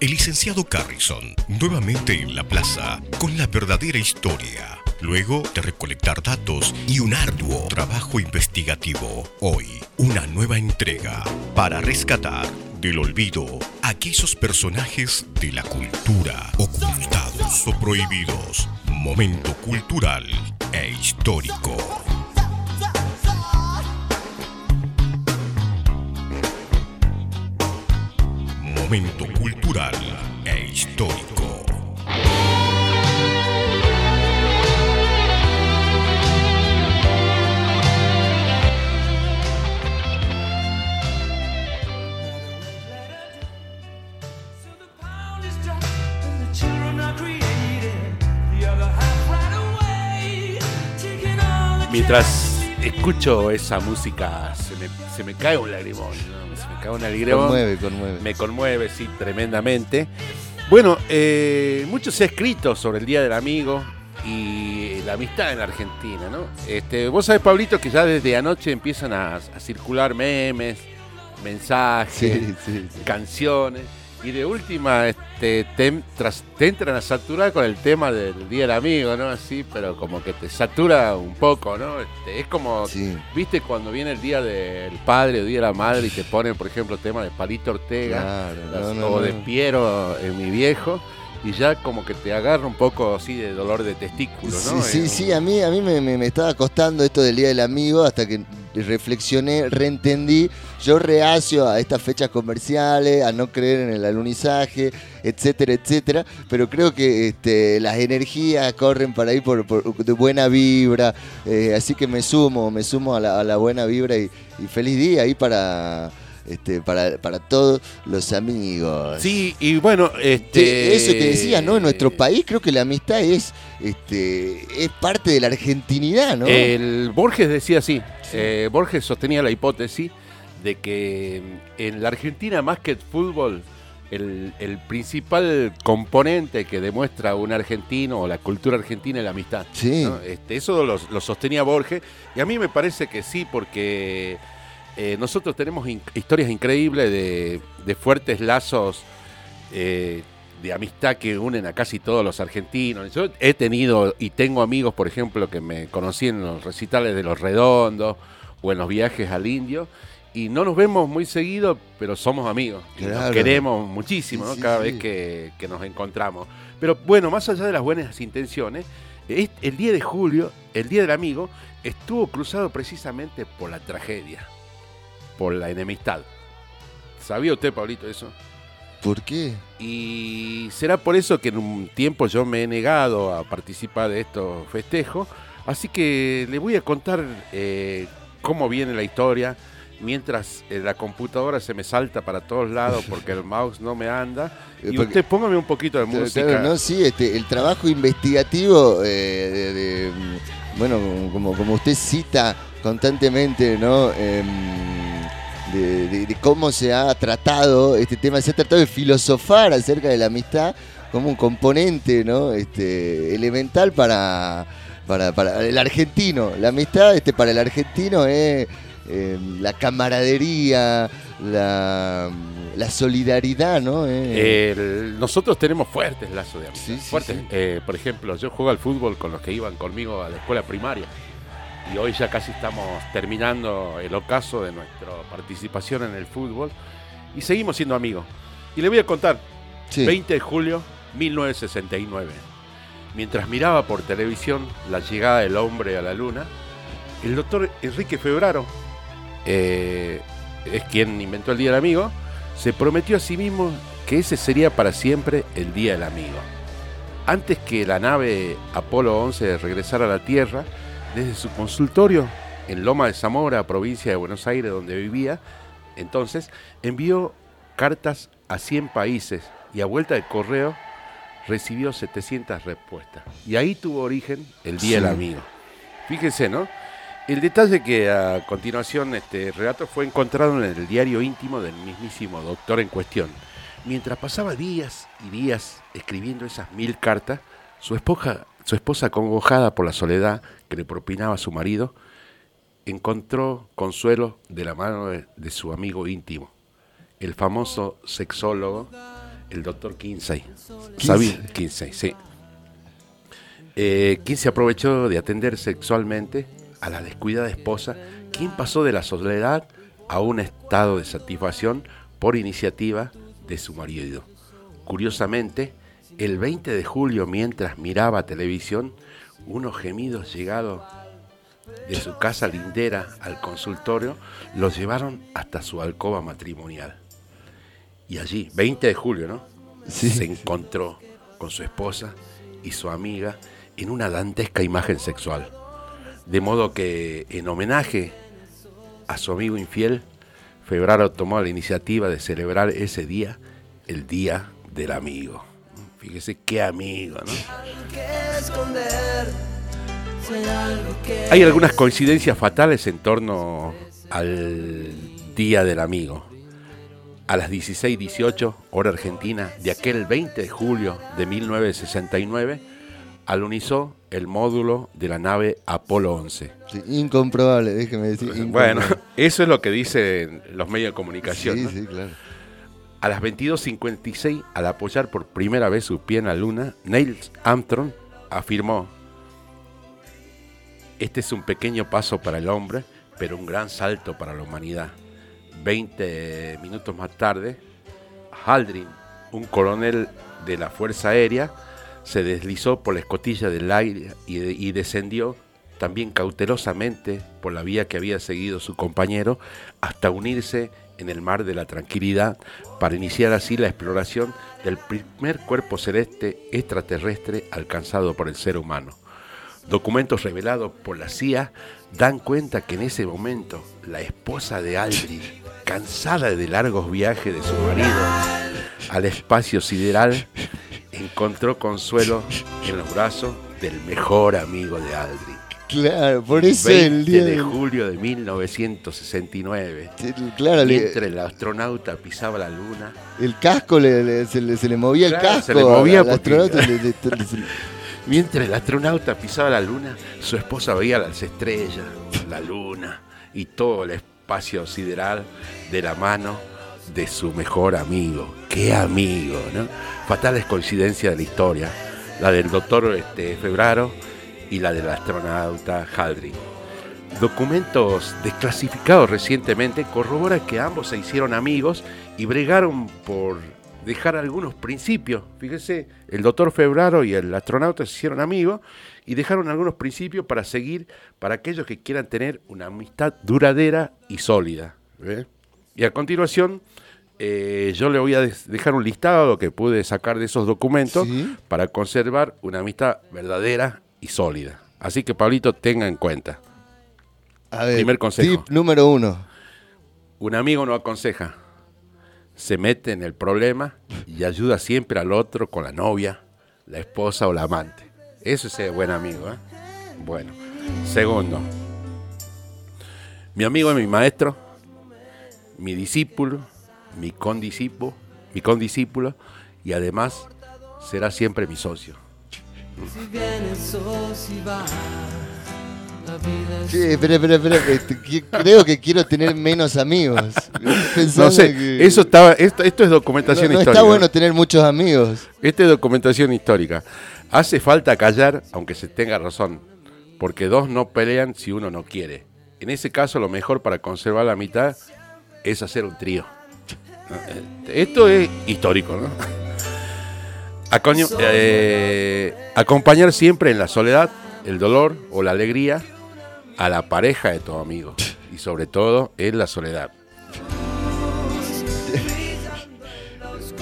el licenciado Carrison, nuevamente en la plaza, con la verdadera historia. Luego de recolectar datos y un arduo trabajo investigativo, hoy una nueva entrega para rescatar del olvido aquellos personajes de la cultura ocultados o prohibidos. Momento cultural e histórico. Momento cultural e histórico. Mientras escucho esa música, se me, se me cae un lagrimón. ¿no? Se me cae un lagrimón. Conmueve, conmueve. Me conmueve, sí, tremendamente. Bueno, eh, mucho se ha escrito sobre el Día del Amigo y la amistad en Argentina, ¿no? Este, vos sabés, Pablito, que ya desde anoche empiezan a, a circular memes, mensajes, Sí, sí, sí. canciones. Y de última, este, te, tras- te entran a saturar con el tema del Día del Amigo, ¿no? Así, pero como que te satura un poco, ¿no? Este, es como, Sí. ¿viste cuando viene el Día del Padre o Día de la Madre y te ponen, por ejemplo, tema de Palito Ortega Claro, las- no, no, o de Piero en mi viejo? Y ya como que te agarra un poco así de dolor de testículo, ¿no? Sí, sí, sí, a mí, a mí me, me- me estaba costando esto del Día del Amigo hasta que reflexioné, reentendí. Yo reacio a estas fechas comerciales, a no creer en el alunizaje, etcétera, etcétera. Pero creo que este, las energías corren para ahí por, por- de buena vibra. eh, así que me sumo, me sumo a la, a la buena vibra y, y feliz día ahí para, este, para, para todos los amigos. Sí, y bueno, este... eso que decías, ¿no? En nuestro país creo que la amistad es, este, es parte de la argentinidad, ¿no? El Borges decía así, eh, Borges sostenía la hipótesis de que en la Argentina más que el fútbol, el, el principal componente que demuestra un argentino o la cultura argentina es la amistad. sí. ¿no? Este, eso lo, lo sostenía Borges y a mí me parece que sí, porque eh, nosotros tenemos in- historias increíbles de, de fuertes lazos eh, de amistad que unen a casi todos los argentinos. Yo he tenido y tengo amigos, por ejemplo, que me conocí en los recitales de Los Redondos o en los viajes al Indio. Y no nos vemos muy seguido, pero somos amigos. Y nos queremos muchísimo Sí, ¿no? sí, cada sí. vez que, que nos encontramos. Pero bueno, más allá de las buenas intenciones, es- el día de julio, el día del amigo, estuvo cruzado precisamente por la tragedia, por la enemistad. ¿Sabía usted, Pablito, eso? ¿Por qué? Y será por eso que en un tiempo yo me he negado a participar de estos festejos. Así que le voy a contar eh, cómo viene la historia. Mientras eh, la computadora se me salta para todos lados porque el mouse no me anda. Y Porque- usted póngame un poquito de música. claro, no, sí, este, el trabajo investigativo, eh, de, de, mm, bueno, como, como usted cita constantemente, ¿no? De, de- de cómo se ha tratado este tema, se ha tratado de filosofar acerca de la amistad como un componente, ¿no? Este, elemental para, para, para el argentino. La amistad, este, para el argentino es em, la camaradería, la, la solidaridad, ¿no? Eh, El- nosotros tenemos fuertes lazos de amistad. Sí, sí, fuertes. sí. Eh, por ejemplo, yo juego al fútbol con los que iban conmigo a la escuela primaria. Y hoy ya casi estamos terminando el ocaso de nuestra participación en el fútbol. Y seguimos siendo amigos. Y le voy a contar, sí. 20 de julio 1969. Mientras miraba por televisión la llegada del hombre a la luna, el doctor Enrique Febraro, eh, es quien inventó el Día del Amigo, se prometió a sí mismo que ese sería para siempre el Día del Amigo. Antes que la nave Apolo 11 regresara a la Tierra, desde su consultorio en Loma de Zamora, provincia de Buenos Aires, donde vivía, entonces envió cartas a 100 países y a vuelta de correo recibió 700 respuestas. Y ahí tuvo origen el Día Sí. del Amigo. Fíjense, ¿no? El detalle que a continuación este relato fue encontrado en el diario íntimo del mismísimo doctor en cuestión. Mientras pasaba días y días escribiendo esas mil cartas, su esposa, su esposa congojada por la soledad que le propinaba a su marido, encontró consuelo de la mano de, de su amigo íntimo, el famoso sexólogo el doctor Kinsey. ¿Sabía? Kinsey, sí. Eh, quien se aprovechó de atender sexualmente a la descuidada esposa, quien pasó de la soledad a un estado de satisfacción por iniciativa de su marido. Curiosamente, el 20 de julio, mientras miraba televisión, unos gemidos llegados de su casa lindera al consultorio los llevaron hasta su alcoba matrimonial. Y allí, 20 de julio, ¿no? Sí. Se encontró con su esposa y su amiga en una dantesca imagen sexual. De modo que, en homenaje a su amigo infiel, Febraro tomó la iniciativa de celebrar ese día, el Día del Amigo. Fíjese qué amigo, ¿no? Hay algunas coincidencias fatales en torno al Día del Amigo. A las 16:18 hora argentina de aquel 20 de julio de 1969, alunizó el módulo de la nave Apolo 11. Sí, incomprobable, déjeme decir. Bueno, eso es lo que dicen los medios de comunicación. Sí, ¿no? sí, claro. A las 22.56, al apoyar por primera vez su pie en la luna, Neil Armstrong afirmó, este es un pequeño paso para el hombre, pero un gran salto para la humanidad. 20 minutos más tarde, Haldrin, un coronel de la Fuerza Aérea, se deslizó por la escotilla del aire y, y descendió también cautelosamente por la vía que había seguido su compañero hasta unirse en el mar de la tranquilidad para iniciar así la exploración del primer cuerpo celeste extraterrestre alcanzado por el ser humano. Documentos revelados por la CIA dan cuenta que en ese momento la esposa de Aldrin, cansada de largos viajes de su marido al espacio sideral, encontró consuelo en los brazos del mejor amigo de Aldrin. Claro, por eso 20 el día de julio de 1969. el- Claro, Mientras el astronauta pisaba la luna, el casco le, le- se, le, se le movía Claro, el casco. se le movía al astronauta mientras el astronauta pisaba la luna, su esposa veía las estrellas, la luna y todo el espacio sideral de la mano de su mejor amigo. ¡Qué amigo! ¿no? Fatales coincidencias de la historia, la del doctor este, Febraro y la del astronauta Haldrin. Documentos desclasificados recientemente corroboran que ambos se hicieron amigos y bregaron por dejar algunos principios. Fíjese, el doctor Febraro y el astronauta se hicieron amigos y dejaron algunos principios para seguir para aquellos que quieran tener una amistad duradera y sólida. ¿ve? Y a continuación, eh, yo le voy a dejar un listado que pude sacar de esos documentos Sí. para conservar una amistad verdadera y sólida. Así que, Pablito, tenga en cuenta. A ver, Primer consejo. Tip número uno. Un amigo no aconseja, se mete en el problema y ayuda siempre al otro con la novia, la esposa o la amante. Eso es ser buen amigo. ¿eh? Bueno, segundo, mi amigo es mi maestro, mi discípulo, mi condiscípulo, mi condiscípulo y además será siempre mi socio. Si vienes o si vas, la vida es Sí, espera, espera, espera. creo que quiero tener menos amigos. No sé, que- eso estaba, esto, esto es no, documentación no histórica. está bueno tener muchos amigos. Esta es documentación histórica. Hace falta callar, aunque se tenga razón, porque dos no pelean si uno no quiere. En ese caso, lo mejor para conservar la mitad es hacer un trío. ¿No? Eh, Esto es histórico, ¿no? Acoño- eh, acompañar siempre en la soledad, el dolor o la alegría a la pareja de tu amigo. Y sobre todo en la soledad.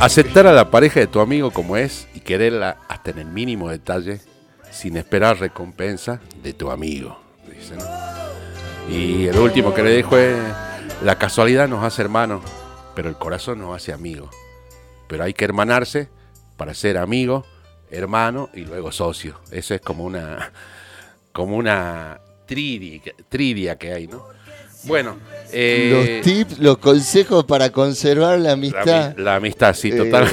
Aceptar a la pareja de tu amigo como es y quererla hasta en el mínimo detalle sin esperar recompensa de tu amigo. Y el último que le dejo es, la casualidad nos hace hermanos, pero el corazón nos hace amigos. Pero hay que hermanarse para ser amigo, hermano y luego socio. Eso es como una, como una tridia, tridia que hay, ¿no? Bueno, eh, los tips, los consejos para conservar la amistad. ami- la amistad, sí, eh, total.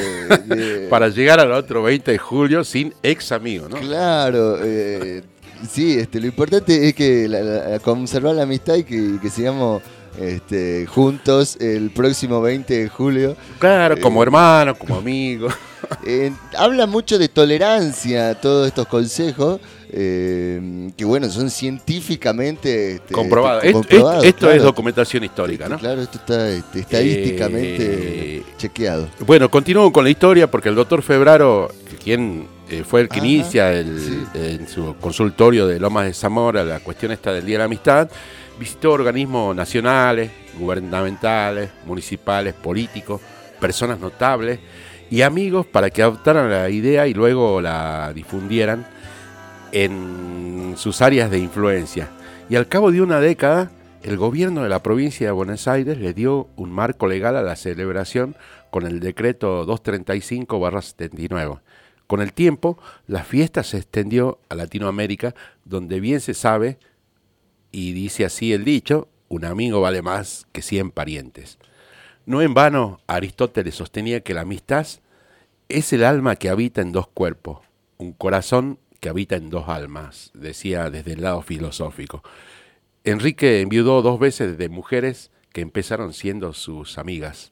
de- para llegar al otro 20 de julio sin ex amigo, ¿no? Claro, eh, sí, este, lo importante es que la- la- conservar la amistad y que, que sigamos este, juntos el próximo 20 de julio. Claro, como Eh, hermano, como amigo. Eh, habla mucho de tolerancia todos estos consejos, eh, que bueno, son científicamente este, Comprobado. este, Esto, es claro. documentación histórica, ¿no? Claro, esto está este, estadísticamente Eh, chequeado. Bueno, continúo con la historia porque el doctor Febraro, quien eh, fue el que Ajá, inicia el- sí. en su consultorio de Lomas de Zamora la cuestión esta del Día de la Amistad, visitó organismos nacionales, gubernamentales, municipales, políticos, personas notables y amigos para que adoptaran la idea y luego la difundieran en sus áreas de influencia. Y al cabo de una década, el gobierno de la provincia de Buenos Aires le dio un marco legal a la celebración con el decreto 235-79. Con el tiempo, la fiesta se extendió a Latinoamérica, donde bien se sabe, y dice así el dicho, un amigo vale más que 100 parientes. No en vano, Aristóteles sostenía que la amistad es el alma que habita en dos cuerpos, un corazón que habita en dos almas, decía desde el lado filosófico. Enrique enviudó dos veces de mujeres que empezaron siendo sus amigas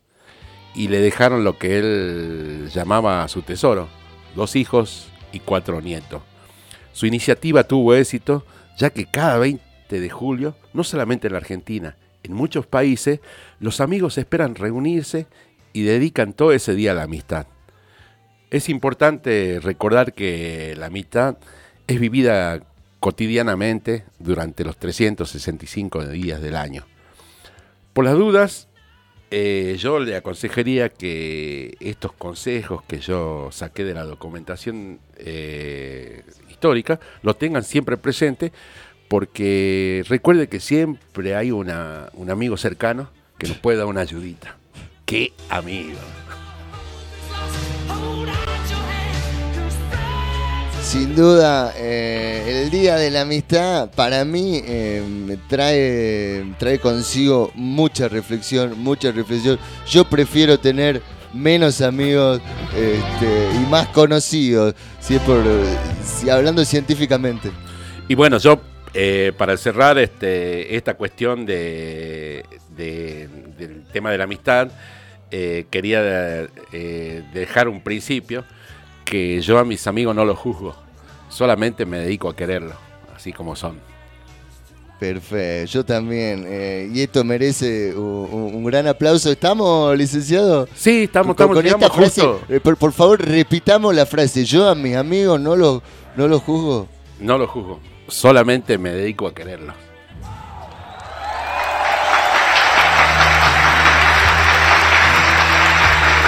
y le dejaron lo que él llamaba su tesoro, dos hijos y cuatro nietos. Su iniciativa tuvo éxito, ya que cada 20 de julio, no solamente en la Argentina, en muchos países, los amigos esperan reunirse y dedican todo ese día a la amistad. Es importante recordar que la amistad es vivida cotidianamente durante los 365 días del año. Por las dudas, eh, yo le aconsejaría que estos consejos que yo saqué de la documentación eh, histórica lo tengan siempre presente porque recuerde que siempre hay una, un amigo cercano que nos puede dar una ayudita. ¡Qué amigo! Sin duda, eh, el Día de la Amistad para mí eh, trae, trae consigo mucha reflexión, mucha reflexión. Yo prefiero tener menos amigos este, y más conocidos, si es por, si hablando científicamente. Y bueno, yo eh, para cerrar este, esta cuestión de, de- del tema de la amistad, eh, quería eh, dejar un principio que yo a mis amigos no los juzgo, solamente me dedico a quererlos, así como son. Perfecto, yo también. eh, y esto merece un, gran aplauso. ¿Estamos, licenciado? Sí, estamos, Con- estamos, con esta frase, eh, por, por favor, repitamos la frase. Yo a mis amigos no los no los juzgo. No los juzgo, solamente me dedico a quererlos.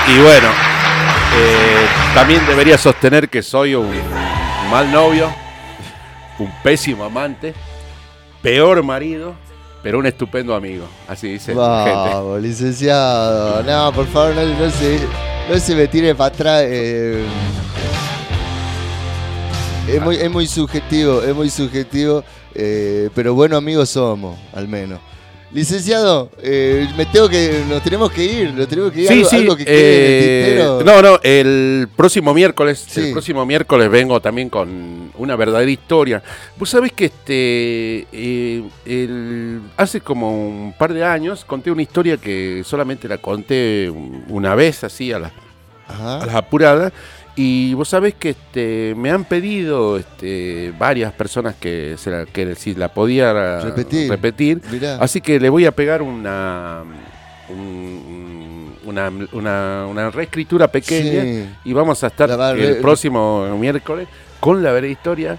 Y bueno, eh, también debería sostener que soy un mal novio, un pésimo amante, peor marido, pero un estupendo amigo. Así dice la gente. Vamos, licenciado. No, por favor, no, no se, no se me tire para atrás. eh. Es muy, es muy subjetivo, es muy subjetivo, eh, pero buenos amigos somos, al menos. Licenciado, eh, me tengo que, nos tenemos que ir, nos tenemos que ir. Sí, algo, sí. algo que quede en el eh, no, no, el próximo miércoles, Sí. el próximo miércoles vengo también con una verdadera historia. Vos sabés que este eh, el- hace como un par de años conté una historia que solamente la conté un- una vez así a las, Ajá. a las apuradas. Y vos sabés que este, me han pedido este, varias personas que, se la- que si la podía Repetir. Así que le voy a pegar una un- una, una, una reescritura pequeña Sí. y vamos a estar el próximo miércoles con la verdadera historia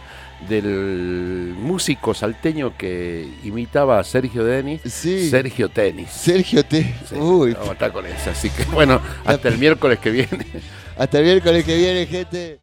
del músico salteño que imitaba a Sergio Denis, Sí. Sergio Tenis. Sergio T. Sí, Uy, vamos a estar con eso. Así que bueno, hasta el miércoles que viene. Hasta el miércoles que viene, gente.